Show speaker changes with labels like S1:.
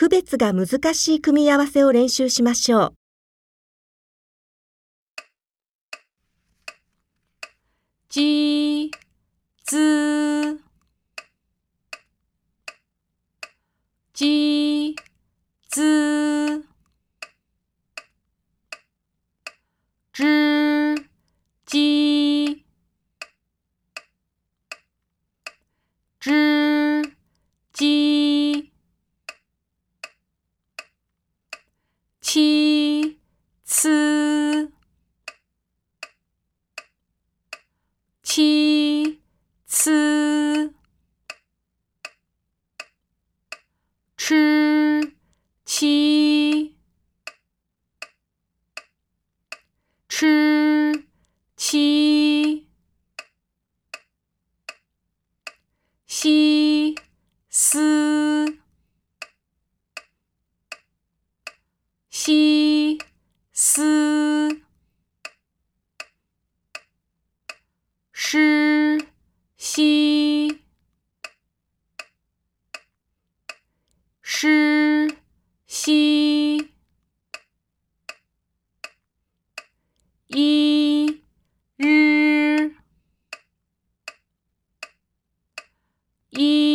S1: 区別が難しい組み合わせを練習しましょう。
S2: じ、ず、じ、ず、じ、じ、七次，七次，吃七吃。西思，思西，思西，一日一。